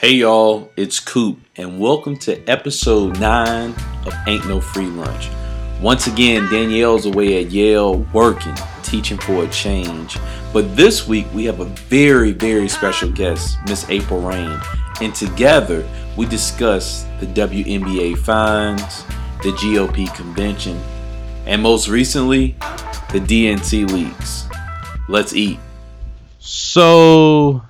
Hey y'all, it's Coop, and welcome to episode 9 of Ain't No Free Lunch. Once again, Danielle's away at Yale working, teaching for a change. But this week we have a very, very special guest, Miss April Reign, and together we discuss the WNBA fines, the GOP convention, and most recently, the DNC leaks. Let's eat. So,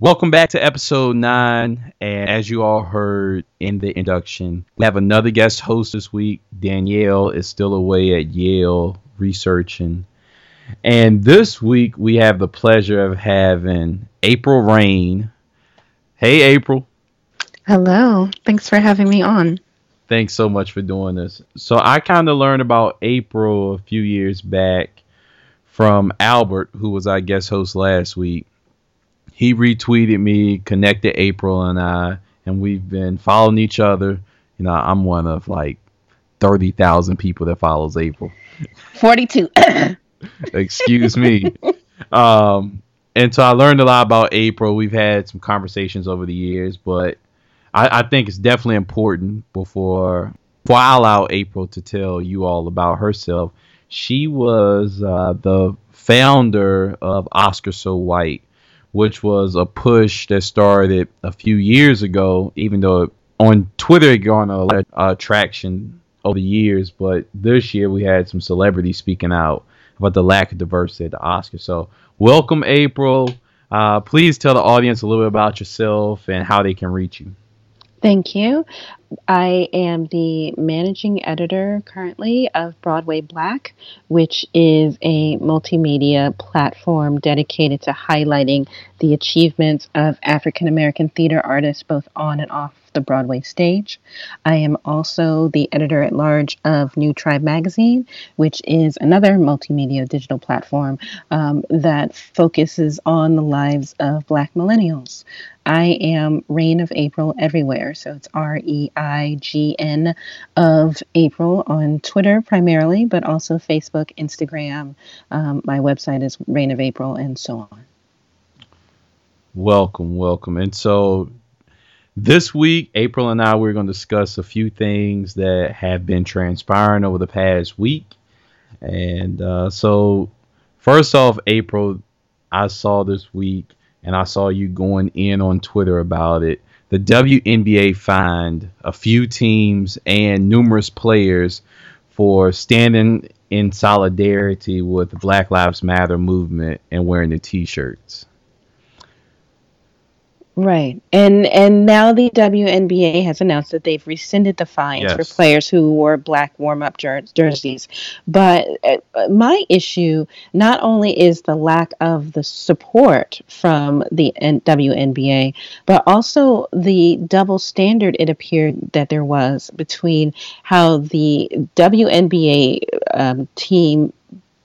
welcome back to episode nine. And as you all heard in the induction, we have another guest host this week. Danielle is still away at Yale researching. And this week, we have the pleasure of having April Reign. Hey, April. Hello. Thanks for having me on. Thanks so much for doing this. So, I kind of learned about April a few years back from Albert, who was our guest host last week. He retweeted me, connected April and I, and we've been following each other. You know, I'm one of like 30,000 people that follows April. 42. Excuse me. Um, and so I learned a lot about April. We've had some conversations over the years, but I, I think it's definitely important before, before I allow April to tell you all about herself she was uh, the founder of Oscars So White, which was a push that started a few years ago, even though on Twitter it got a lot of uh, traction over the years. But this year we had some celebrities speaking out about the lack of diversity at the Oscars. So, welcome, April. Uh, please tell the audience a little bit about yourself and how they can reach you. Thank you. I am the managing editor currently of Broadway Black, which is a multimedia platform dedicated to highlighting the achievements of African American theater artists both on and off the Broadway stage. I am also the editor at large of Nu Tribe Magazine, which is another multimedia digital platform um, that focuses on the lives of Black millennials. I am Reign of April everywhere. So it's R E I G N of April on Twitter primarily, but also Facebook, Instagram. Um, my website is Reign of April, and so on. Welcome, welcome. And so this week, April and I, we're going to discuss a few things that have been transpiring over the past week. And uh, so, first off, April, I saw this week and I saw you going in on Twitter about it. The WNBA fined a few teams and numerous players for standing in solidarity with the Black Lives Matter movement and wearing the t-shirts. Right. And and now the WNBA has announced that they've rescinded the fines yes. for players who wore black warm-up jer- jerseys. But uh, my issue not only is the lack of the support from the N- WNBA, but also the double standard it appeared that there was between how the WNBA um, team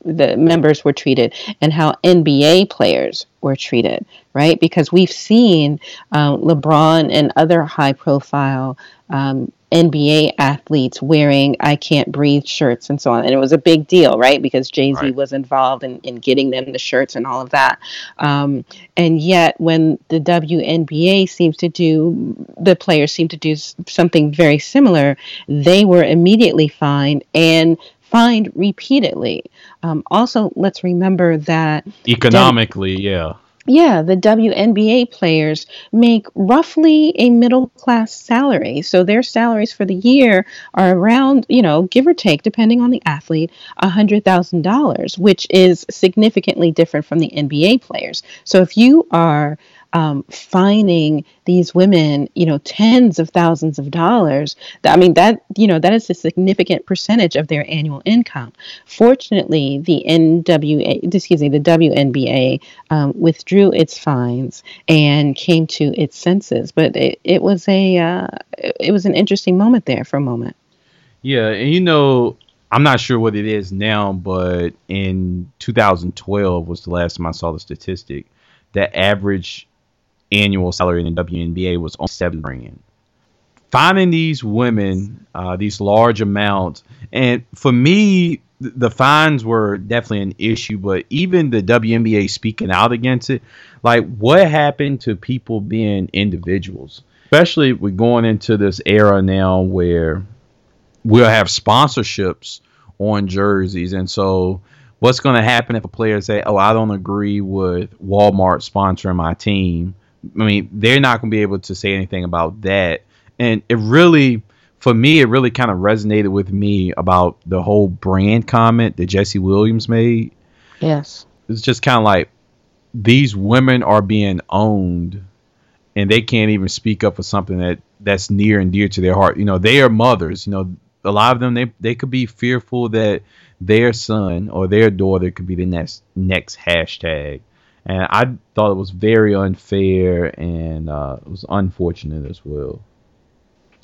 the members were treated and how NBA players were treated, right? Because we've seen um, LeBron and other high profile um, NBA athletes wearing I Can't Breathe shirts and so on. And it was a big deal, right? Because Jay Z right. was involved in, in getting them the shirts and all of that. Um, and yet, when the WNBA seems to do, the players seem to do something very similar, they were immediately fined and fined repeatedly. Um, also, let's remember that economically, yeah. Yeah, the WNBA players make roughly a middle class salary. So their salaries for the year are around, you know, give or take, depending on the athlete, $100,000, which is significantly different from the NBA players. So if you are um, fining these women, you know, tens of thousands of dollars. I mean, that you know, that is a significant percentage of their annual income. Fortunately, the NWA, excuse me, the WNBA um, withdrew its fines and came to its senses. But it, it was a uh, it was an interesting moment there for a moment. Yeah, and you know, I'm not sure what it is now, but in 2012 was the last time I saw the statistic. The average annual salary in the WNBA was on seven grand. finding these women, uh, these large amounts, and for me, the fines were definitely an issue, but even the WNBA speaking out against it, like what happened to people being individuals? Especially we're going into this era now where we'll have sponsorships on jerseys, and so what's going to happen if a player say, "Oh, I don't agree with Walmart sponsoring my team"? I mean, they're not going to be able to say anything about that, and it really for me, it really kind of resonated with me about the whole brand comment that Jesse Williams made. Yes. It's just kind of like these women are being owned and they can't even speak up for something that that's near and dear to their heart. You know, they are mothers. You know, a lot of them they they could be fearful that their son or their daughter could be the next next hashtag. And I thought it was very unfair and uh, it was unfortunate as well.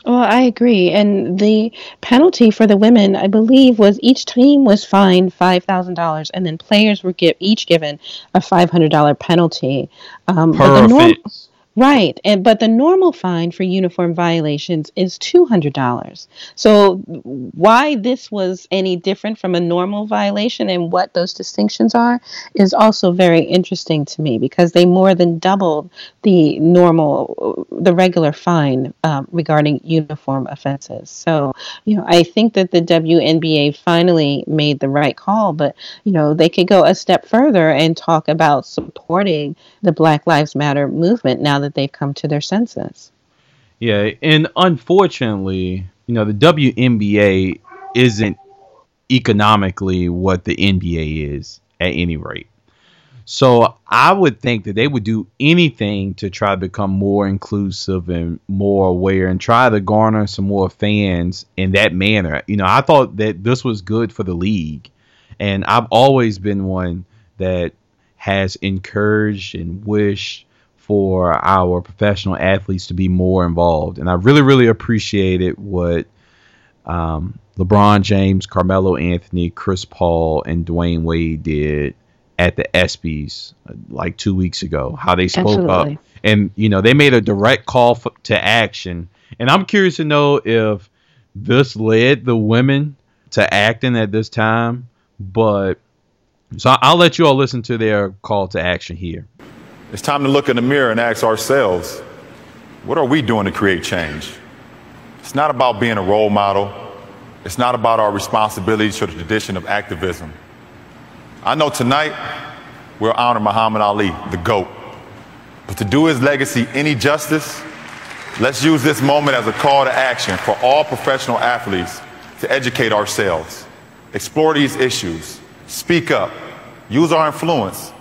Well, I agree. And the penalty for the women, I believe, was each team was fined five thousand dollars, and then players were give, each given a five hundred dollar penalty. Um, per offense. Right, and but the normal fine for uniform violations is two hundred dollars. So why this was any different from a normal violation and what those distinctions are is also very interesting to me because they more than doubled the normal, the regular fine um, regarding uniform offenses. So you know, I think that the WNBA finally made the right call, but you know, they could go a step further and talk about supporting the Black Lives Matter movement now that that they've come to their senses. Yeah, and unfortunately, you know, the WNBA isn't economically what the NBA is at any rate. So I would think that they would do anything to try to become more inclusive and more aware and try to garner some more fans in that manner. You know, I thought that this was good for the league. And I've always been one that has encouraged and wished for our professional athletes to be more involved. And I really, really appreciated what um, LeBron James, Carmelo Anthony, Chris Paul, and Dwyane Wade did at the ESPYS uh, like two weeks ago. How they spoke Absolutely. up, and you know they made a direct call for, to action. And I'm curious to know if this led the women to acting at this time. But so I'll let you all listen to their call to action here. It's time to look in the mirror and ask ourselves, what are we doing to create change? It's not about being a role model. It's not about our responsibilities to the tradition of activism. I know tonight we'll honor Muhammad Ali, the GOAT. But to do his legacy any justice, let's use this moment as a call to action for all professional athletes to educate ourselves, explore these issues, speak up, use our influence,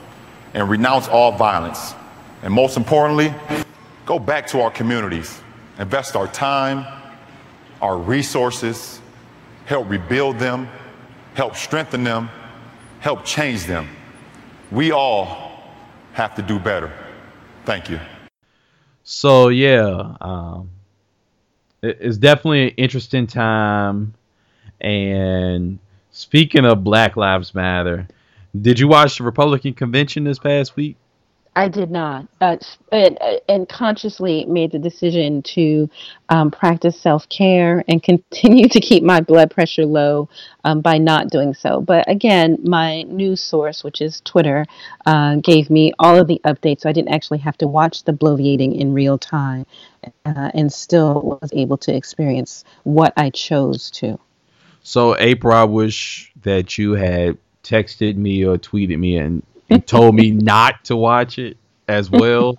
and renounce all violence. And most importantly, go back to our communities, invest our time, our resources, help rebuild them, help strengthen them, help change them. We all have to do better. Thank you. So, yeah, um, it's definitely an interesting time. And speaking of Black Lives Matter, did you watch the Republican convention this past week? I did not, uh, and, and, consciously made the decision to um, practice self care and continue to keep my blood pressure low um, by not doing so. But again, my news source, which is Twitter, uh, gave me all of the updates, so I didn't actually have to watch the bloviating in real time, uh, and still was able to experience what I chose to. So, April, I wish that you had texted me or tweeted me and, and told me not to watch it as well.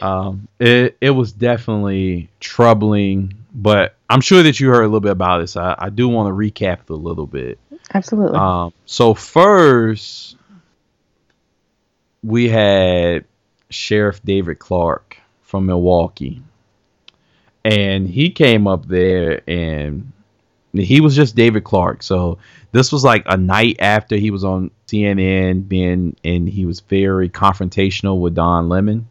Um, it it was definitely troubling, but I'm sure that you heard a little bit about this. I, I do want to recap it a little bit. Absolutely. Um, so first, we had Sheriff David Clarke from Milwaukee, and he came up there and he was just David Clarke. So this was like a night after he was on CNN, being and he was very confrontational with Don Lemon.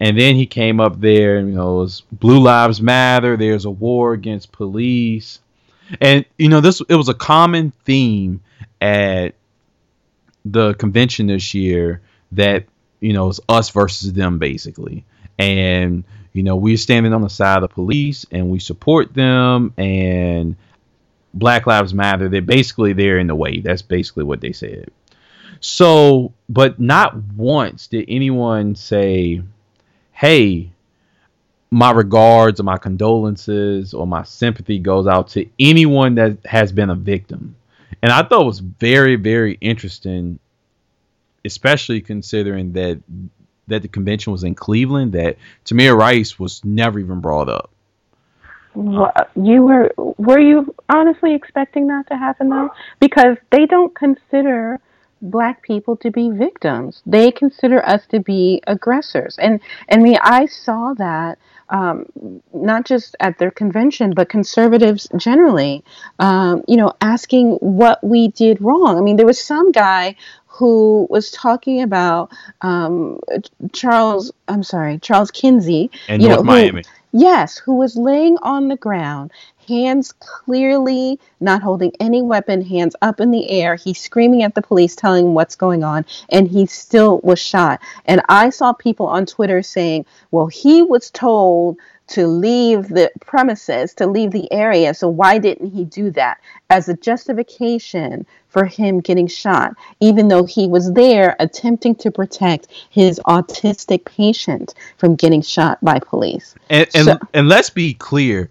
And then he came up there, and, you know, it was Blue Lives Matter. There's a war against police, and you know, this it was a common theme at the convention this year that you know it's us versus them basically. And you know, we're standing on the side of the police and we support them and Black Lives Matter. They're basically they're in the way. That's basically what they said. So, but not once did anyone say, "Hey, my regards or my condolences or my sympathy goes out to anyone that has been a victim." And I thought it was very, very interesting, especially considering that that the convention was in Cleveland, that Tamir Rice was never even brought up. You were were you honestly expecting that to happen though? Because they don't consider black people to be victims. They consider us to be aggressors. And and me, I saw that um, not just at their convention, but conservatives generally, um, you know, asking what we did wrong. I mean, there was some guy who was talking about um, Charles. I'm sorry, Charles Kinsey. And North know, Miami. Who, Yes, who was laying on the ground, hands clearly not holding any weapon, hands up in the air. He's screaming at the police, telling what's going on, and he still was shot. And I saw people on Twitter saying, well, he was told to leave the premises, to leave the area. So why didn't he do that as a justification for him getting shot, even though he was there attempting to protect his autistic patient from getting shot by police? And and, so, and let's be clear,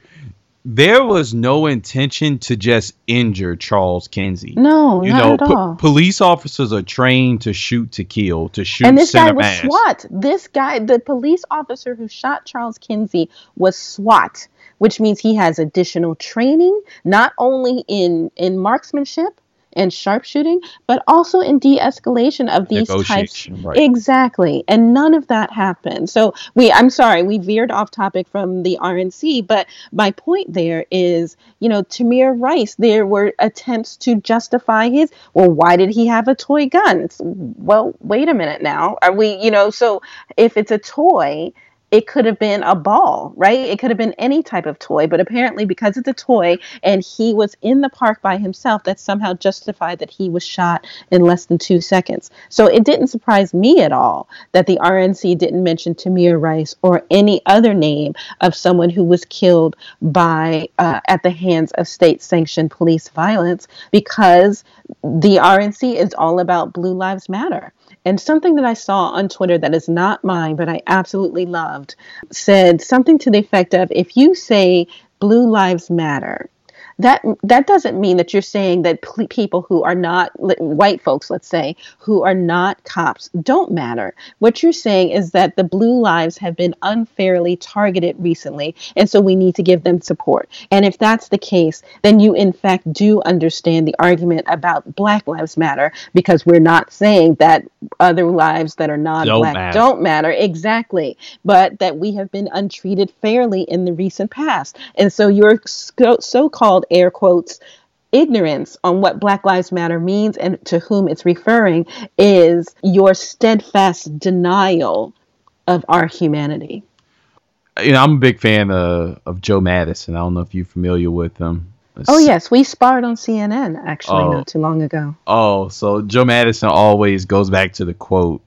there was no intention to just injure Charles Kinsey. No, you not know, at all. police officers are trained to shoot to kill, to shoot. And this guy was mass. SWAT. This guy, the police officer who shot Charles Kinsey, was SWAT, which means he has additional training, not only in in marksmanship, and sharpshooting, but also in de-escalation of these types. Right. Exactly, and none of that happened. So we, I'm sorry, we veered off topic from the RNC, but my point there is, you know, Tamir Rice. There were attempts to justify his. Well, why did he have a toy gun? It's, well, wait a minute now. Are we, you know, so if it's a toy it could have been a ball, right? It could have been any type of toy, but apparently because it's a toy and he was in the park by himself, that somehow justified that he was shot in less than two seconds. So it didn't surprise me at all that the RNC didn't mention Tamir Rice or any other name of someone who was killed by uh, at the hands of state-sanctioned police violence because the RNC is all about Blue Lives Matter. And something that I saw on Twitter that is not mine, but I absolutely loved, said something to the effect of if you say Blue Lives Matter, that that doesn't mean that you're saying that people who are not white folks let's say who are not cops don't matter. What you're saying is that the blue lives have been unfairly targeted recently and so we need to give them support. And if that's the case then you in fact do understand the argument about black lives matter because we're not saying that other lives that are not don't black matter. don't matter. Exactly. But that we have been untreated fairly in the recent past. And so your so-called air quotes ignorance on what Black Lives Matter means and to whom it's referring is your steadfast denial of our humanity. You know, I'm a big fan of, of Joe Madison. I don't know if you're familiar with him. It's, oh yes, we sparred on CNN actually oh, not too long ago. Oh, so Joe Madison always goes back to the quote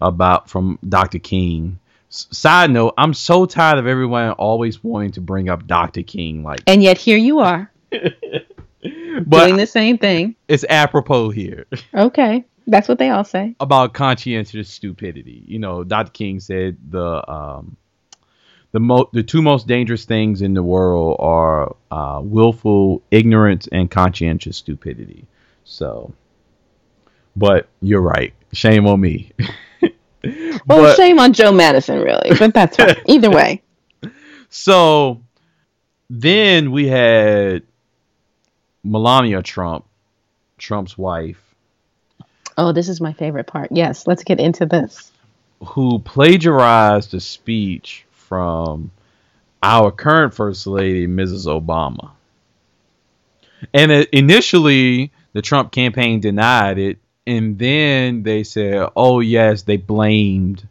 about from Dr. King Side note, I'm so tired of everyone always wanting to bring up Dr. King like And yet here you are. doing the same thing. It's apropos here. Okay. That's what they all say. About conscientious stupidity. You know, Dr. King said the um the mo- the two most dangerous things in the world are uh, willful ignorance and conscientious stupidity. So, but you're right. Shame on me. well, but, shame on Joe Madison, really, but that's fine. Either way. So then we had Melania Trump, Trump's wife. Oh, this is my favorite part. Yes, let's get into this. Who plagiarized a speech from our current First Lady, Mrs. Obama. And initially, the Trump campaign denied it and then they said, "Oh yes, they blamed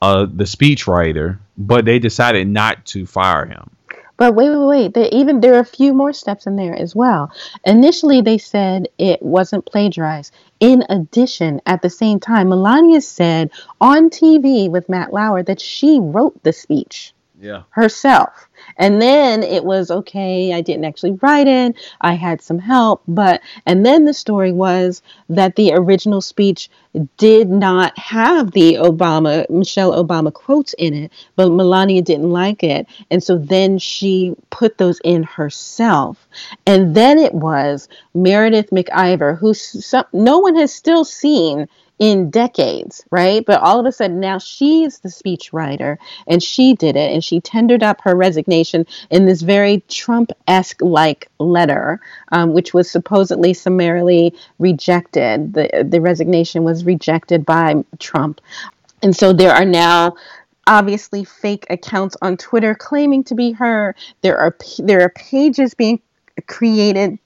uh, the speechwriter, but they decided not to fire him." But wait, wait, wait. Even there are a few more steps in there as well. Initially, they said it wasn't plagiarized. In addition, at the same time, Melania said on TV with Matt Lauer that she wrote the speech yeah. herself. And then it was okay, I didn't actually write it, I had some help, but, and then the story was that the original speech did not have the Obama, Michelle Obama quotes in it, but Melania didn't like it. And so then she put those in herself. And then it was Meredith McIver, who some, no one has still seen in decades, right? But all of a sudden now she's the speechwriter and she did it and she tendered up her resignation in this very Trump esque like letter, um, which was supposedly summarily rejected. The, the resignation was rejected by Trump. And so there are now obviously fake accounts on Twitter claiming to be her. There are there are pages being created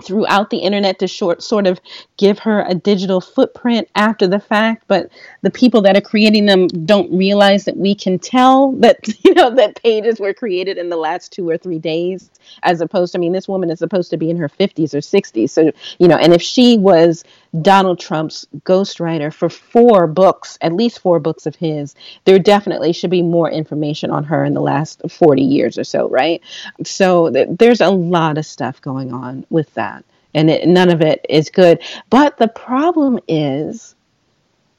throughout the internet to short sort of give her a digital footprint after the fact but the people that are creating them don't realize that we can tell that you know that pages were created in the last two or three days as opposed to i mean this woman is supposed to be in her 50s or 60s so you know and if she was donald trump's ghostwriter for four books at least four books of his there definitely should be more information on her in the last 40 years or so right so th- there's a lot of stuff going on with that and it, none of it is good. But the problem is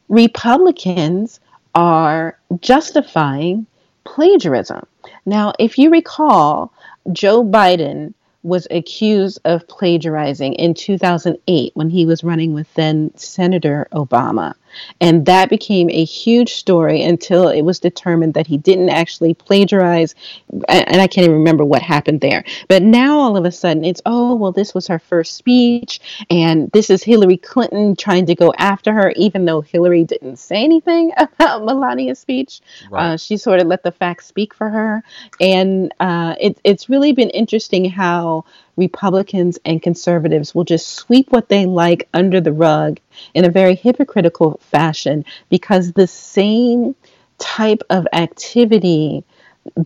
Republicans are justifying plagiarism. Now, if you recall, Joe Biden was accused of plagiarizing in 2008 when he was running with then Senator Obama. And that became a huge story until it was determined that he didn't actually plagiarize. And I can't even remember what happened there. But now all of a sudden it's, oh, well, this was her first speech. And this is Hillary Clinton trying to go after her, even though Hillary didn't say anything about Melania's speech. Right. Uh, she sort of let the facts speak for her. And uh, it, it's really been interesting how Republicans and conservatives will just sweep what they like under the rug in a very hypocritical fashion because the same type of activity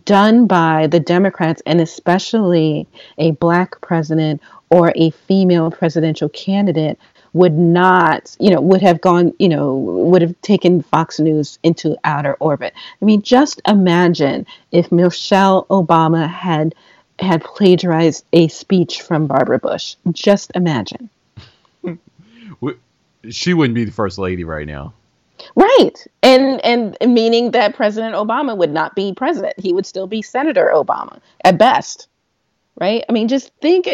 done by the Democrats and especially a black president or a female presidential candidate would not, you know, would have gone, you know, would have taken Fox News into outer orbit. I mean, just imagine if Michelle Obama had had plagiarized a speech from Barbara Bush. Just imagine. she wouldn't be the first lady right now. Right. And and meaning that President Obama would not be president. He would still be Senator Obama at best. Right? I mean just think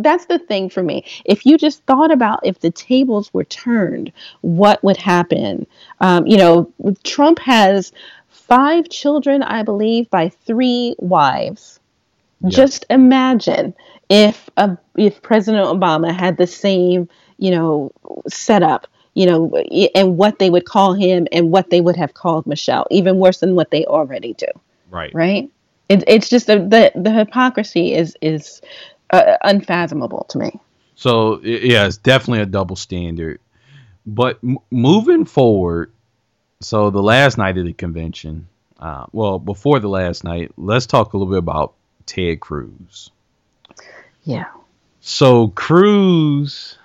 that's the thing for me. If you just thought about if the tables were turned, what would happen? Um, you know, Trump has five children, I believe, by three wives just imagine if a, if President Obama had the same, you know, setup, you know, and what they would call him and what they would have called Michelle, even worse than what they already do. Right. Right. It, it's just the, the the hypocrisy is is uh, unfathomable to me. So yeah, it's definitely a double standard. But m- moving forward, so the last night of the convention, uh, well, before the last night, let's talk a little bit about Ted Cruz. Yeah. So Cruz,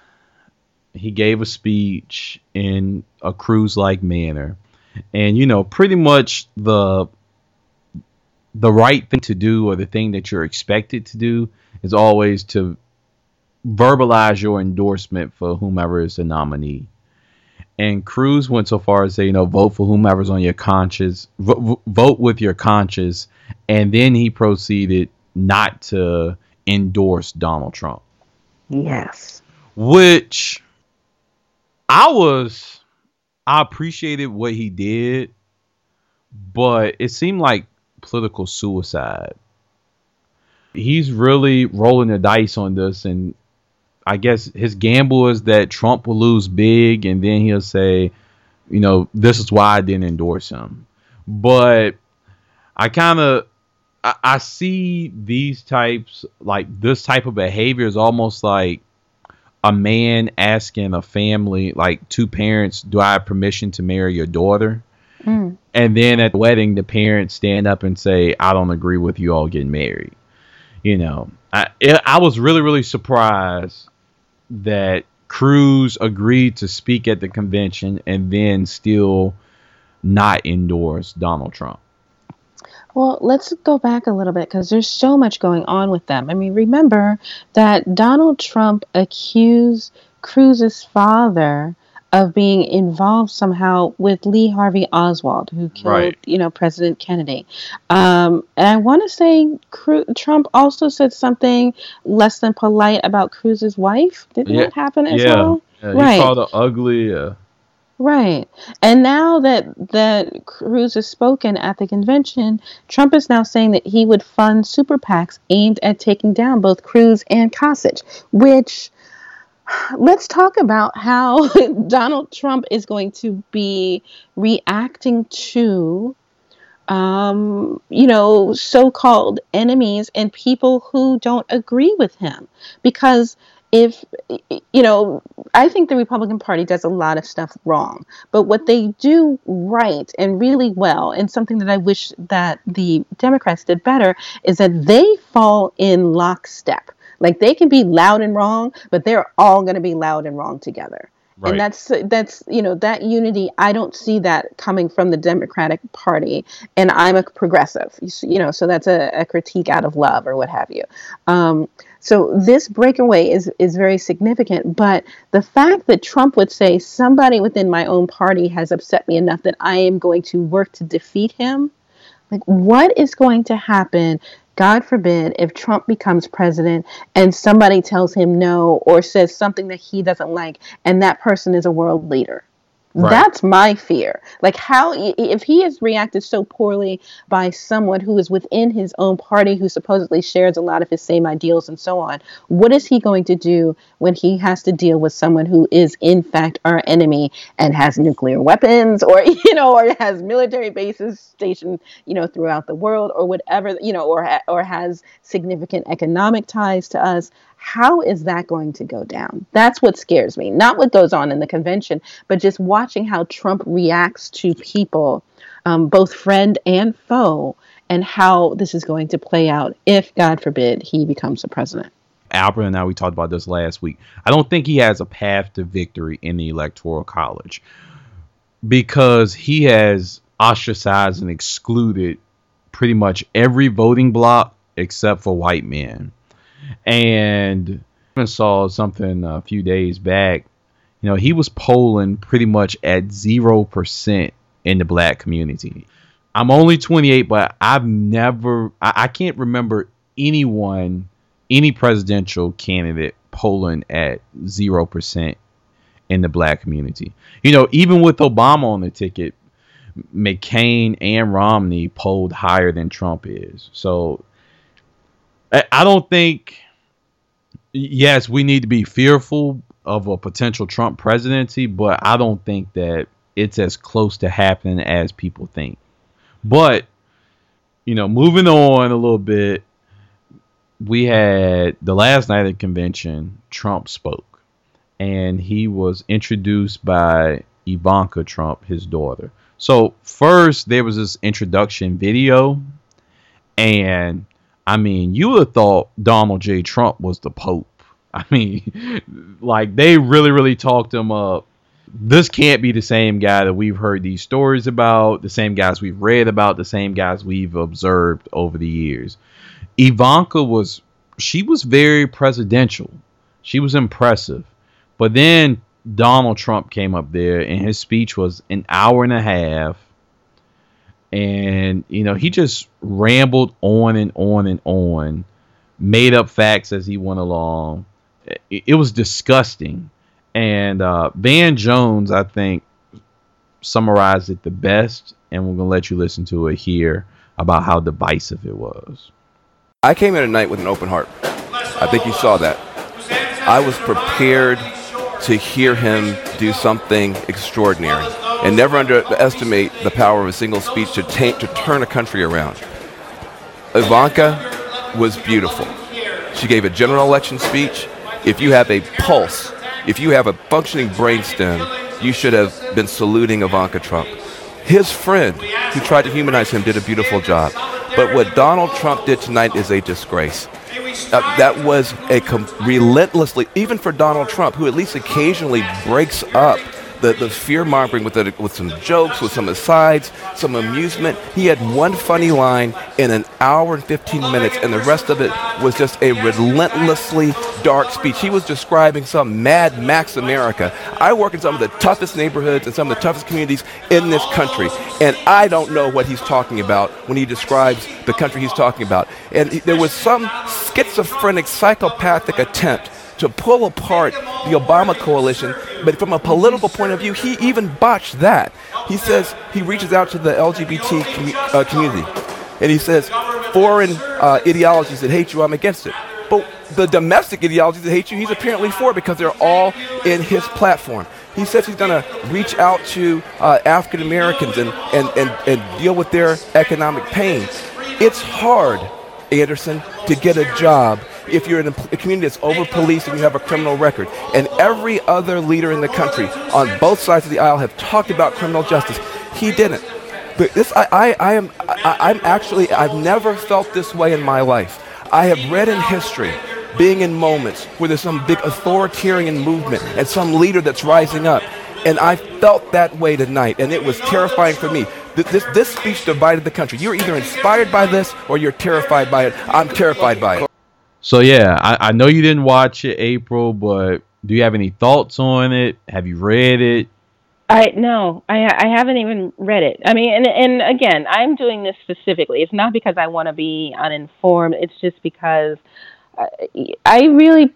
he gave a speech in a Cruz-like manner, and you know, pretty much the the right thing to do or the thing that you're expected to do is always to verbalize your endorsement for whomever is the nominee. And Cruz went so far as say, you know, vote for whomever's on your conscience, v- vote with your conscience, and then he proceeded not to endorse Donald Trump. Yes. Which I was I appreciated what he did, but it seemed like political suicide. He's really rolling the dice on this and I guess his gamble is that Trump will lose big and then he'll say, you know, this is why I didn't endorse him. But I kind of I, I see these types like this type of behavior is almost like a man asking a family, like two parents, do I have permission to marry your daughter? Mm. And then at the wedding, the parents stand up and say, I don't agree with you all getting married. you know, I I was really really surprised that Cruz agreed to speak at the convention and then still not endorse Donald Trump. Well, let's go back a little bit because there's so much going on with them. I mean, remember that Donald Trump accused Cruz's father of being involved somehow with Lee Harvey Oswald, who killed, right. you know, President Kennedy. Um, and I want to say Cru- Trump also said something less than polite about Cruz's wife. Didn't yeah. that happen as yeah. well? Yeah, right. Called her ugly. Uh... Right. And now that that Cruz has spoken at the convention, Trump is now saying that he would fund super PACs aimed at taking down both Cruz and Kasich, which let's talk about how Donald Trump is going to be reacting to, um, you know, so called enemies and people who don't agree with him. Because if, you know, I think the Republican Party does a lot of stuff wrong, but what they do right and really well, and something that I wish that the Democrats did better, is that they fall in lockstep like they can be loud and wrong, but they're all going to be loud and wrong together. Right. And that's that's you know that unity. I don't see that coming from the Democratic Party, and I'm a progressive. You know, so that's a, a critique out of love or what have you. Um, so this breakaway is is very significant. But the fact that Trump would say somebody within my own party has upset me enough that I am going to work to defeat him, like what is going to happen God forbid, if Trump becomes president and somebody tells him no or says something that he doesn't like, and that person is a world leader. Right. That's my fear. Like how if he has reacted so poorly by someone who is within his own party who supposedly shares a lot of his same ideals and so on, what is he going to do when he has to deal with someone who is in fact our enemy and has nuclear weapons or you know or has military bases stationed, you know, throughout the world or whatever, you know, or or has significant economic ties to us? How is that going to go down? That's what scares me. Not what goes on in the convention, but just watching how Trump reacts to people, um, both friend and foe, and how this is going to play out if, God forbid, he becomes the president. Albert and I, we talked about this last week. I don't think he has a path to victory in the Electoral College because he has ostracized and excluded pretty much every voting bloc except for white men and I saw something a few days back. You know, he was polling pretty much at zero percent in the black community. I'm only 28, but I've never, I, I can't remember anyone, any presidential candidate polling at zero percent in the black community. You know, even with Obama on the ticket, McCain and Romney polled higher than Trump is. So I don't think. Yes, we need to be fearful of a potential Trump presidency, but I don't think that it's as close to happening as people think. But you know, moving on a little bit, we had the last night of the convention. Trump spoke, and he was introduced by Ivanka Trump, his daughter. So first, there was this introduction video, and I mean, you would have thought Donald J. Trump was the Pope. I mean, like they really, really talked him up. This can't be the same guy that we've heard these stories about, the same guys we've read about, the same guys we've observed over the years. Ivanka was, she was very presidential. She was impressive. But then Donald Trump came up there and his speech was an hour and a half and you know he just rambled on and on and on made up facts as he went along. It, it was disgusting. And uh, van jones i think summarized it the best and we're going to let you listen to it here about how divisive it was. I came in tonight with an open heart. I think you saw that. I was prepared to hear him do something extraordinary and never underestimate the power of a single speech to, ta- to turn a country around. Ivanka was beautiful. She gave a general election speech. If you have a pulse, if you have a functioning brainstem, you should have been saluting Ivanka Trump. His friend, who tried to humanize him, did a beautiful job. But what Donald Trump did tonight is a disgrace. Uh, that was a com- relentlessly, even for Donald Trump, who at least occasionally breaks up the, the fear mongering with, with some jokes, with some asides, some amusement. He had one funny line in an hour and 15 minutes, and the rest of it was just a relentlessly dark speech. He was describing some Mad Max America. I work in some of the toughest neighborhoods and some of the toughest communities in this country, and I don't know what he's talking about when he describes the country he's talking about. And there was some schizophrenic, psychopathic attempt to pull apart the Obama coalition, but from a political point of view, he even botched that. He says he reaches out to the LGBT commu- uh, community, and he says foreign uh, ideologies that hate you, I'm against it. But the domestic ideologies that hate you, he's apparently for because they're all in his platform. He says he's going to reach out to uh, African Americans and, and, and, and deal with their economic pain. It's hard, Anderson, to get a job if you're in a, community that's over policed and you have a criminal record. And every other leader in the country on both sides of the aisle have talked about criminal justice. He didn't. But this, I, I, I am, I, I'm actually, I've never felt this way in my life. I have read in history being in moments where there's some big authoritarian movement and some leader that's rising up. And I felt that way tonight, and it was terrifying for me. This, this speech divided the country. You're either inspired by this or you're terrified by it. I'm terrified by it. So yeah, I, I know you didn't watch it, April, but do you have any thoughts on it? Have you read it? I no, I I haven't even read it. I mean, and and again, I'm doing this specifically. It's not because I want to be uninformed. It's just because I really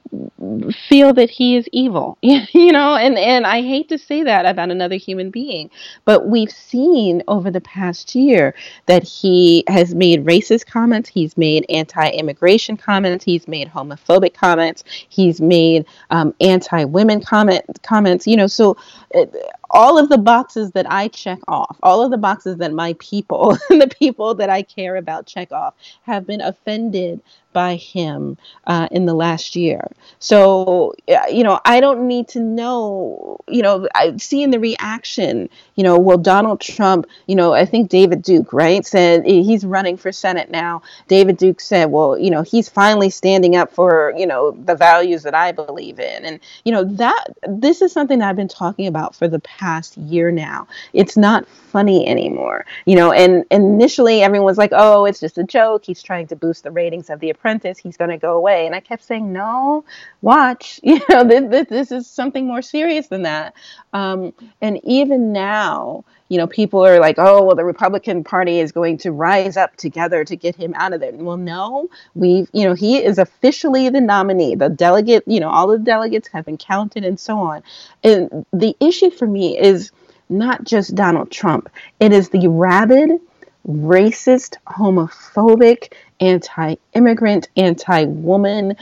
feel that he is evil, you know, and, and I hate to say that about another human being, but we've seen over the past year that he has made racist comments, he's made anti immigration comments, he's made homophobic comments, he's made um, anti women comment, comments, you know, so it, all of the boxes that I check off, all of the boxes that my people, the people that I care about check off, have been offended by him uh, in the last year. So, you know, I don't need to know, you know, I seeing the reaction, you know, well, Donald Trump, you know, I think David Duke, right, said he's running for Senate now. David Duke said, well, you know, he's finally standing up for, you know, the values that I believe in. And, you know, that this is something that I've been talking about for the past year now. It's not funny anymore. You know, and, initially everyone was like, oh, it's just a joke. He's trying to boost the ratings of The Apprentice. He's going to go away. And I kept saying, no, watch. You know, this, this is something more serious than that. Um, and even now, you know, people are like, oh, well, the Republican Party is going to rise up together to get him out of there. Well, no, we've, you know, he is officially the nominee. The delegate, you know, all the delegates have been counted and so on. And the issue for me is not just Donald Trump, it is the rabid, racist, homophobic, anti immigrant, anti woman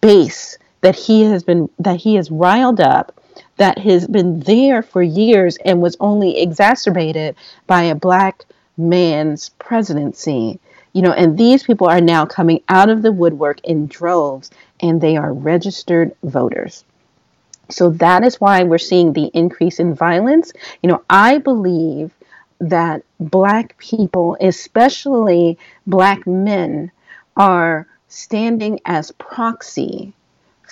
base that he has been, that he has riled up that has been there for years and was only exacerbated by a black man's presidency. You know, and these people are now coming out of the woodwork in droves and they are registered voters. So that is why we're seeing the increase in violence. You know, I believe that black people, especially black men, are standing as proxy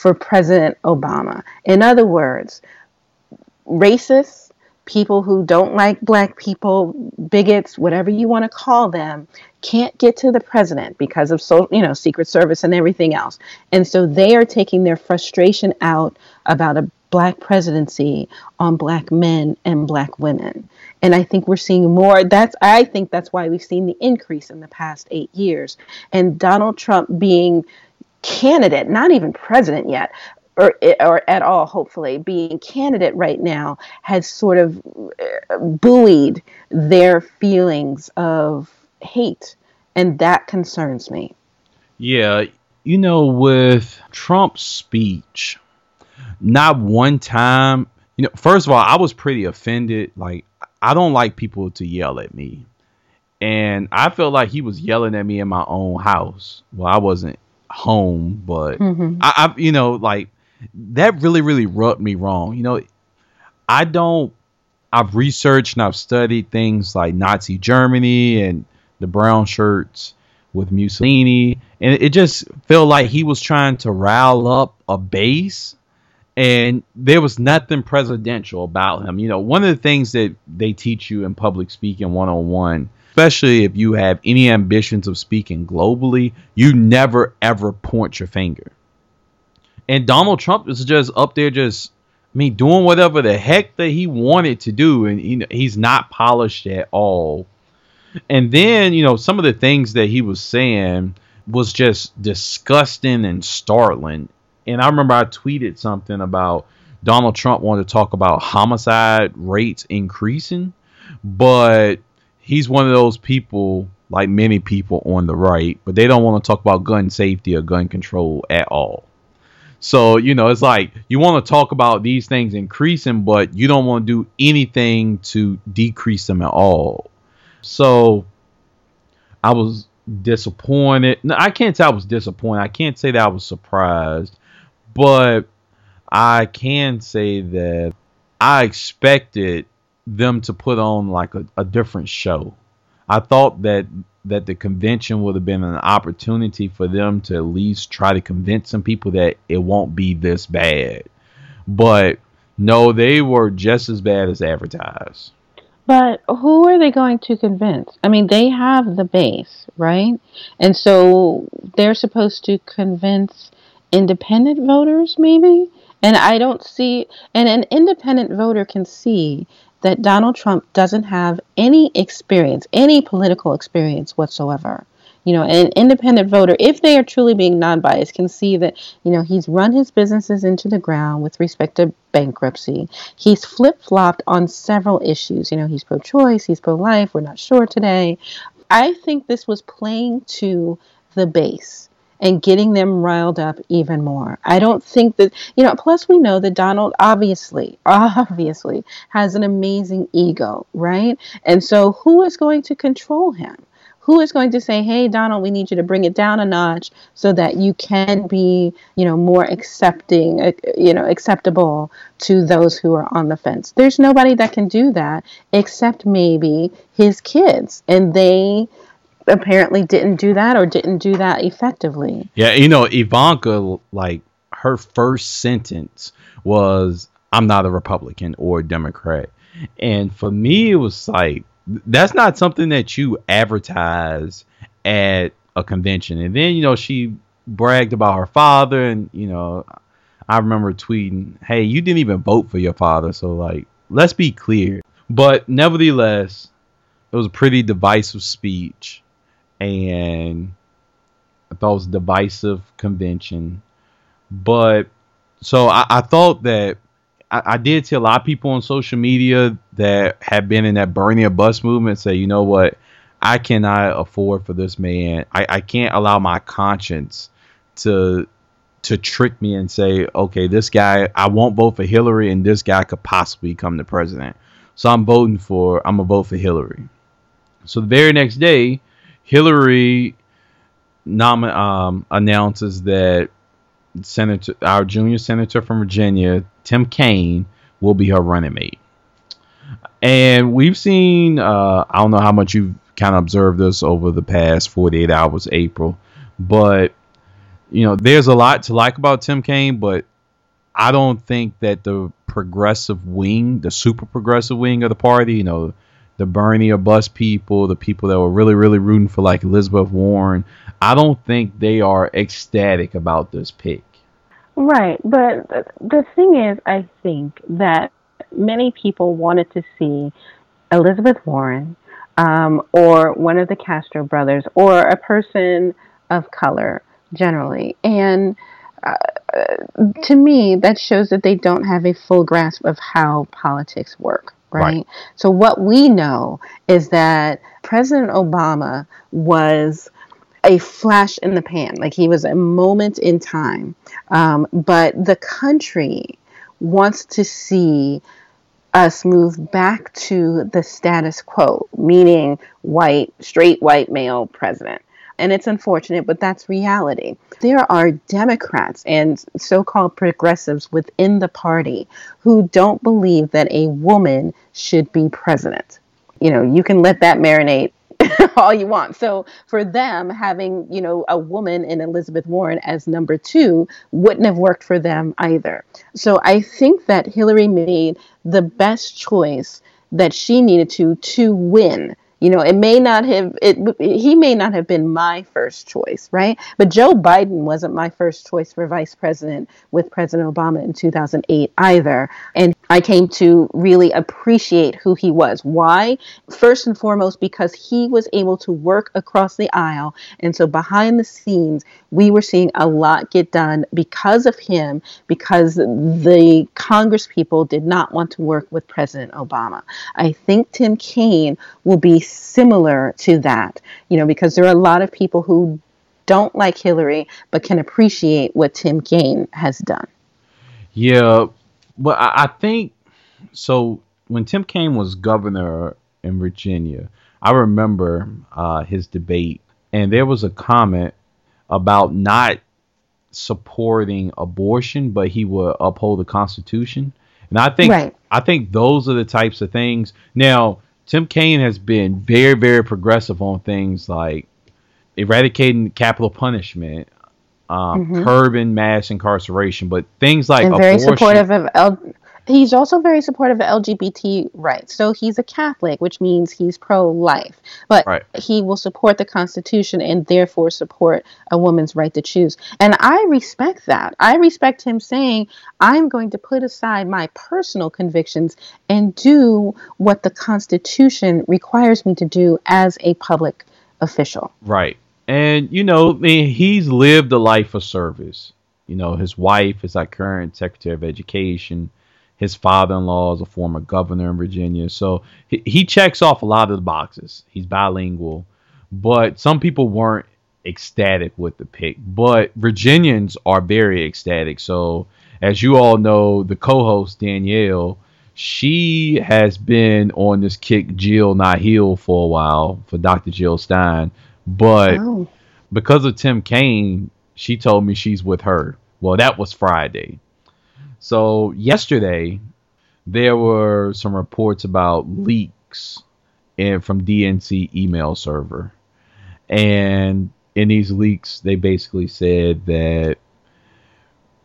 for President Obama. In other words, racists, people who don't like black people, bigots, whatever you want to call them, can't get to the president because of so you know Secret Service and everything else. And so they are taking their frustration out about a black presidency on black men and black women. And I think we're seeing more that's I think that's why we've seen the increase in the past 8 years. And Donald Trump being candidate, not even president yet, or or at all hopefully being candidate right now has sort of uh, buoyed their feelings of hate and that concerns me. Yeah you know with trump's speech not one time you know first of all i was pretty offended like i don't like people to yell at me. And i felt like he was yelling at me in my own house well i wasn't home but mm-hmm. I, I you know like that really really rubbed me wrong. You know, I don't. I've researched and I've studied things like Nazi Germany and the brown shirts, with Mussolini, and it just felt like he was trying to rile up a base, and there was nothing presidential about him. You know, one of the things that they teach you in public speaking 101, especially if you have any ambitions of speaking globally, you never ever point your finger. And Donald Trump is just up there, just I mean, doing whatever the heck that he wanted to do, and he, he's not polished at all. And then, you know, some of the things that he was saying was just disgusting and startling. And I remember I tweeted something about Donald Trump wanted to talk about homicide rates increasing, but he's one of those people, like many people on the right, but they don't want to talk about gun safety or gun control at all. So, you know, it's like you want to talk about these things increasing, but you don't want to do anything to decrease them at all. So I was disappointed. No, I can't say I was disappointed. I can't say that I was surprised, but I can say that I expected them to put on like a, a different show. I thought that that the convention would have been an opportunity for them to at least try to convince some people that it won't be this bad. But no, they were just as bad as advertised. But who are they going to convince? I mean, they have the base, right? And so they're supposed to convince independent voters, maybe? And I don't see, and an independent voter can see that Donald Trump doesn't have any experience, any political experience whatsoever. You know, an independent voter, if they are truly being non biased, can see that, you know, he's run his businesses into the ground with respect to bankruptcy. He's flip flopped on several issues. You know, he's pro choice, he's pro life, we're not sure today. I think this was playing to the base and getting them riled up even more. I don't think that, you know, plus we know that Donald obviously, obviously has an amazing ego, right? And so who is going to control him? Who is going to say, "Hey Donald, we need you to bring it down a notch so that you can be, you know, more accepting, uh, you know, acceptable to those who are on the fence." There's nobody that can do that except maybe his kids, and they apparently didn't do that or didn't do that effectively. Yeah, you know, Ivanka, like her first sentence was, I'm not a Republican or a Democrat. And for me, it was like, that's not something that you advertise at a convention. And then, you know, she bragged about her father. And, you know, I remember tweeting, hey, you didn't even vote for your father. So, like, let's be clear. But nevertheless, it was a pretty divisive speech and I thought it was divisive convention. But so I, I thought that I, I, did see a lot of people on social media that have been in that Bernie or Bust movement say, you know what, I cannot afford for this man. I, I can't allow my conscience to to trick me and say, okay, this guy, I won't vote for Hillary, and this guy could possibly become the president. So I'm voting for, I'm gonna vote for Hillary. So the very next day, Hillary nom- um, announces that Senator, our junior senator from Virginia, Tim Kaine, will be her running mate. And we've seen, uh, I don't know how much you've kind of observed this over the past 48 hours, April, but you know, there's a lot to like about Tim Kaine, but I don't think that the progressive wing, the super progressive wing of the party, you know, the Bernie or Bust people, the people that were really, really rooting for like Elizabeth Warren, I don't think they are ecstatic about this pick. Right. But the thing is, I think that many people wanted to see Elizabeth Warren um, or one of the Castro brothers or a person of color generally. And uh, to me, that shows that they don't have a full grasp of how politics work right? right? So, what we know is that President Obama was a flash in the pan, like he was a moment in time. Um, but the country wants to see us move back to the status quo, meaning white, straight white male president and it's unfortunate, but that's reality. There are Democrats and so called progressives within the party who don't believe that a woman should be president. You know, you can let that marinate all you want. So for them, having you know a woman in Elizabeth Warren as number two wouldn't have worked for them either. So I think that Hillary made the best choice that she needed to to win you know, it may not have it he may not have been my first choice, right? But Joe Biden wasn't my first choice for vice president with President Obama in 2008 either. And I came to really appreciate who he was. Why? First and foremost because he was able to work across the aisle. And so behind the scenes, we were seeing a lot get done because of him because the Congress people did not want to work with President Obama. I think Tim Kaine will be similar to that, you know, because there are a lot of people who don't like Hillary but can appreciate what Tim Kaine has done. Yeah, but I, I think so. When Tim Kaine was governor in Virginia, I remember uh, his debate, and there was a comment about not supporting abortion, but he would uphold the Constitution. And I think right. I think those are the types of things. Now, Tim Kaine has been very, very progressive on things like eradicating capital punishment, um, mm-hmm. curbing mass incarceration, but things like and very abortion, supportive of L- He's also very supportive of LGBT rights. So he's a Catholic, which means he's pro life. But right. he will support the Constitution and therefore support a woman's right to choose. And I respect that. I respect him saying, I'm going to put aside my personal convictions and do what the Constitution requires me to do as a public official. Right. And, you know, I mean, he's lived a life of service. You know, his wife is our current Secretary of Education his father-in-law is a former governor in Virginia, so he, he checks off a lot of the boxes. He's bilingual, but some people weren't ecstatic with the pick. But Virginians are very ecstatic. So, as you all know, the co-host Danielle, she has been on this kick Jill heal for a while for Dr. Jill Stein, but oh. because of Tim Kaine, she told me she's with her. Well, that was Friday. So yesterday, there were some reports about leaks in, from DNC email server, and in these leaks, they basically said that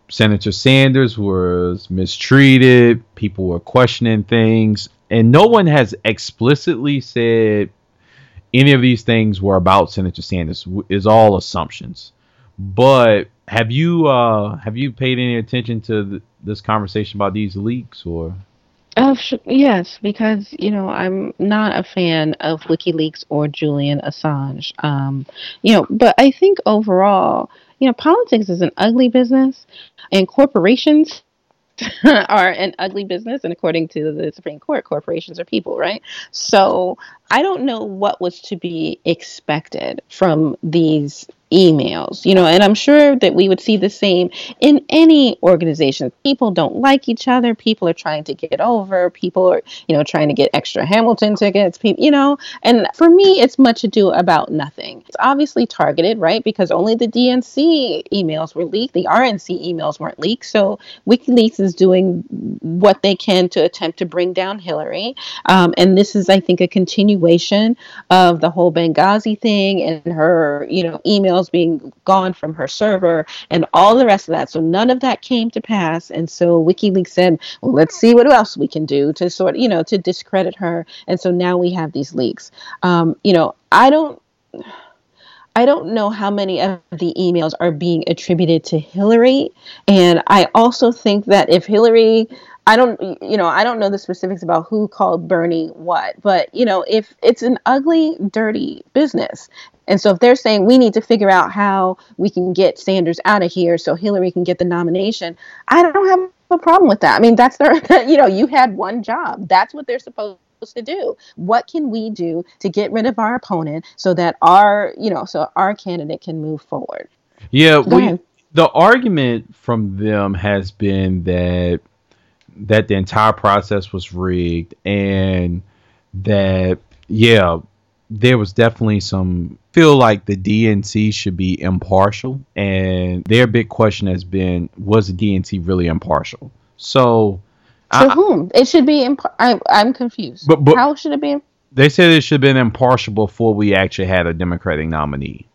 Senator Sanders was mistreated. People were questioning things, and no one has explicitly said any of these things were about Senator Sanders. Is all assumptions. But have you uh, have you paid any attention to th- this conversation about these leaks or? Uh, yes, because you know I'm not a fan of WikiLeaks or Julian Assange. Um, you know, but I think overall, you know, politics is an ugly business, and corporations are an ugly business. And according to the Supreme Court, corporations are people, right? So I don't know what was to be expected from these emails, you know, and I'm sure that we would see the same in any organization. People don't like each other. People are trying to get over. People are, you know, trying to get extra Hamilton tickets. People, you know, and for me, it's much ado about nothing. It's obviously targeted, right? Because only the DNC emails were leaked. The RNC emails weren't leaked. So WikiLeaks is doing what they can to attempt to bring down Hillary. Um, and this is, I think, a continuation of the whole Benghazi thing and her, you know, emails being gone from her server and all the rest of that. So none of that came to pass. And so WikiLeaks said, well, let's see what else we can do to sort, you know, to discredit her. And so now we have these leaks. Um, you know, I don't. I don't know how many of the emails are being attributed to Hillary. And I also think that if Hillary, I don't, you know, I don't know the specifics about who called Bernie what, but, you know, if it's an ugly, dirty business. And so if they're saying we need to figure out how we can get Sanders out of here so Hillary can get the nomination, I don't have a problem with that. I mean, that's their, you know, you had one job. That's what they're supposed to do. What can we do to get rid of our opponent so that our, you know, so our candidate can move forward? Yeah, we, the argument from them has been that that the entire process was rigged and that yeah, there was definitely some feel like the DNC should be impartial, and their big question has been, was the DNC really impartial? So, to I, whom it should be? Imp- I, am confused. But, but how should it be? They said it should have been impartial before we actually had a Democratic nominee.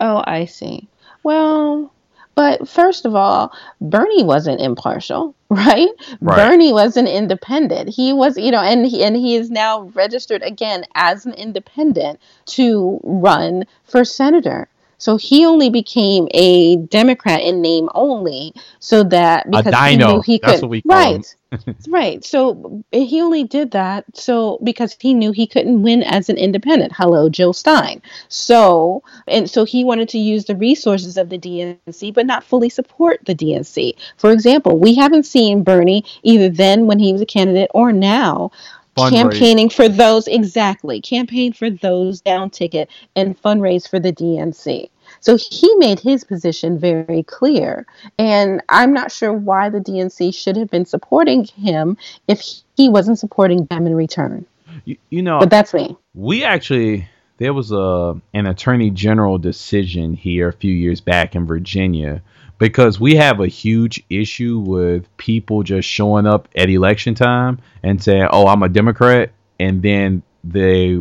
Oh, I see. Well, but first of all, Bernie wasn't impartial, right? right? Bernie was an independent. He was, you know, and he, and he is now registered again as an independent to run for senator. So he only became a Democrat in name only, so that because he knew he could. right, right. So eh, he only did that so because he knew he couldn't win as an independent. Hello, Jill Stein. So and so he wanted to use the resources of the DNC, but not fully support the DNC. For example, we haven't seen Bernie either then when he was a candidate or now campaigning for those exactly campaign for those down ticket and fundraise for the DNC. So he made his position very clear. And I'm not sure why the DNC should have been supporting him if he wasn't supporting them in return. You, you know, but that's me. We actually there was a an attorney general decision here a few years back in Virginia because we have a huge issue with people just showing up at election time and saying, "Oh, I'm a Democrat," and then they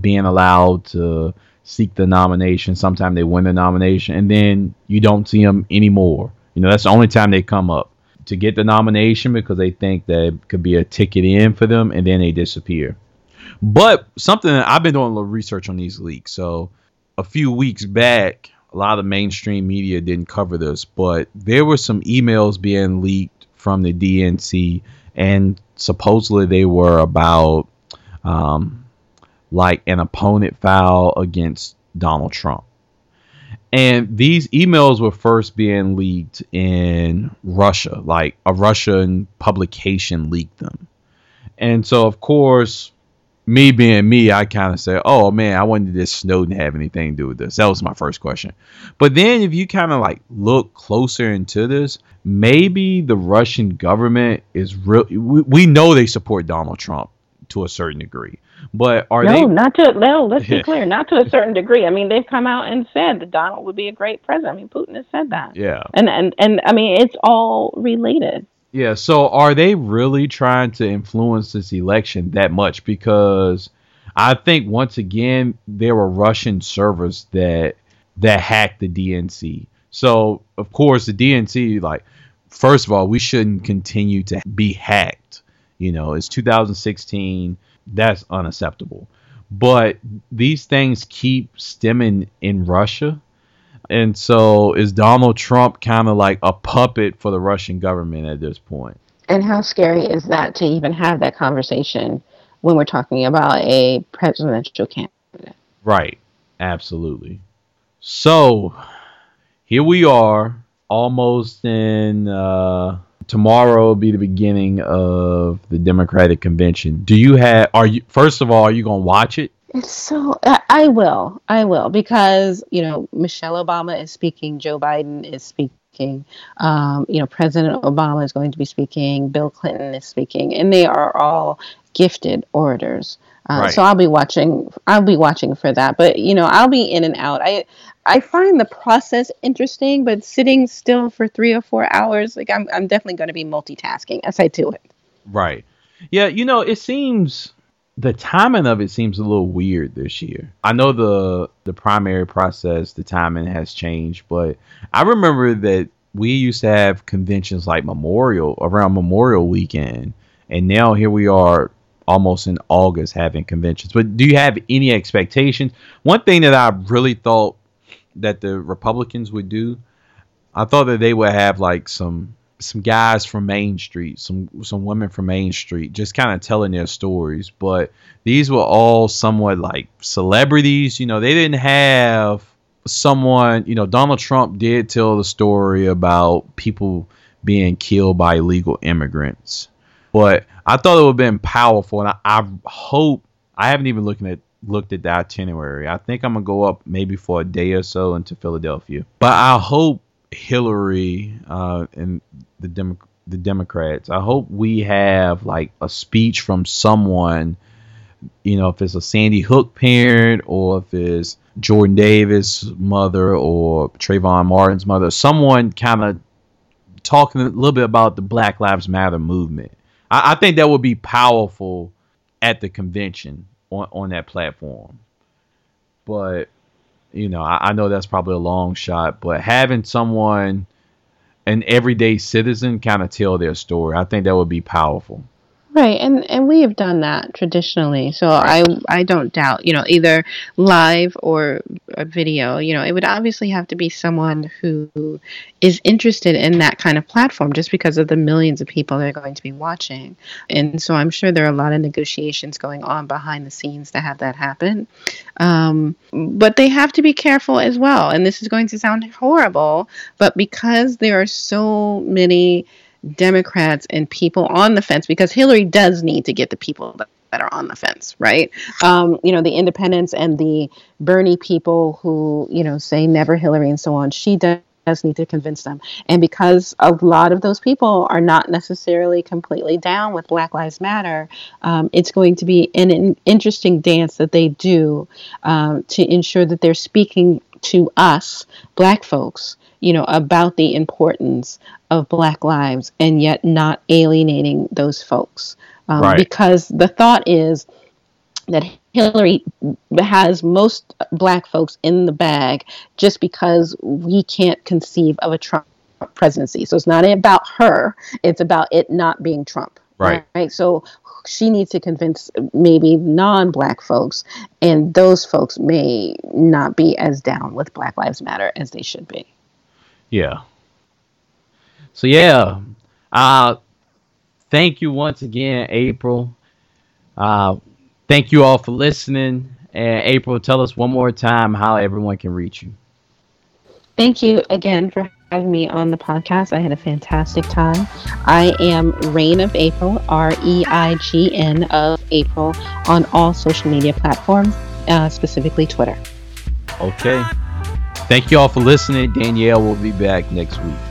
being allowed to seek the nomination. Sometimes they win the nomination, and then you don't see them anymore. You know, that's the only time they come up to get the nomination because they think that it could be a ticket in for them, and then they disappear. But something I've been doing a little research on these leaks. So a few weeks back, a lot of mainstream media didn't cover this, but there were some emails being leaked from the DNC, and supposedly they were about um, like an opponent file against Donald Trump. And these emails were first being leaked in Russia, like a Russian publication leaked them. And so, of course, me being me, I kind of say, "Oh man, I wanted this Snowden have anything to do with this?" That was my first question. But then, if you kind of like look closer into this, maybe the Russian government is real. We, we know they support Donald Trump to a certain degree, but are no, they? No, not to. No, let's be clear, not to a certain degree. I mean, they've come out and said that Donald would be a great president. I mean, Putin has said that. Yeah. And and and I mean, it's all related. Yeah, so are they really trying to influence this election that much? Because I think once again there were Russian servers that that hacked the DNC. So of course the DNC, like, first of all, we shouldn't continue to be hacked. You know, it's 2016. That's unacceptable. But these things keep stemming in Russia and so is Donald Trump kind of like a puppet for the Russian government at this point? And how scary is that to even have that conversation when we're talking about a presidential candidate? Right. Absolutely. So here we are, almost in uh, tomorrow will be the beginning of the Democratic convention. Do you have? Are you first of all? Are you gonna watch it? It's so I will. I will because, you know, Michelle Obama is speaking, Joe Biden is speaking, um, you know, President Obama is going to be speaking, Bill Clinton is speaking, and they are all gifted orators. Uh, right. So I'll be watching. I'll be watching for that. But you know, I'll be in and out. I I find the process interesting, but sitting still for three or four hours, like I'm I'm definitely going to be multitasking as I do it. Right. Yeah. You know, it seems the timing of it seems a little weird this year. I know the the primary process, the timing has changed, but I remember that we used to have conventions like Memorial around Memorial weekend, and now here we are almost in August having conventions. But do you have any expectations? One thing that I really thought that the Republicans would do, I thought that they would have like some some guys from Main Street, some some women from Main Street, just kind of telling their stories. But these were all somewhat like celebrities. You know, they didn't have someone. You know, Donald Trump did tell the story about people being killed by illegal immigrants. But I thought it would have been powerful, and I, I hope I haven't even looking at looked at the itinerary. I think I'm gonna go up maybe for a day or so into Philadelphia. But I hope Hillary uh, and the Demo- the Democrats. I hope we have like a speech from someone. You know, if it's a Sandy Hook parent or if it's Jordan Davis' mother or Trayvon Martin's mother, someone kind of talking a little bit about the Black Lives Matter movement. I, I think that would be powerful at the convention on on that platform. But you know, I, I know that's probably a long shot, but having someone, an everyday citizen, kind of tell their story, I think that would be powerful. Right, and and we have done that traditionally. So I I don't doubt, you know, either live or a video. You know, it would obviously have to be someone who is interested in that kind of platform, just because of the millions of people that are going to be watching. And so I'm sure there are a lot of negotiations going on behind the scenes to have that happen. Um, but they have to be careful as well. And this is going to sound horrible, but because there are so many Democrats and people on the fence because Hillary does need to get the people that, that are on the fence, right? Um, you know, the independents and the Bernie people who, you know, say never Hillary and so on. She does need to convince them. And because a lot of those people are not necessarily completely down with Black Lives Matter, um, it's going to be an, an, interesting dance that they do um, to ensure that they're speaking to us, Black folks, you know, about the importance of Black lives and yet not alienating those folks. Um, right. Because the thought is that Hillary has most Black folks in the bag just because we can't conceive of a Trump presidency. So it's not about her, it's about it not being Trump. Right. Right. So she needs to convince maybe non black folks, and those folks may not be as down with Black Lives Matter as they should be. Yeah. So yeah, uh, thank you once again, April. Uh, thank you all for listening. And April, tell us one more time how everyone can reach you. Thank you again for having me on the podcast. I had a fantastic time. I am Reign of April, R E I G N of April, on all social media platforms, uh, specifically Twitter. Okay. Thank you all for listening. Danielle will be back next week.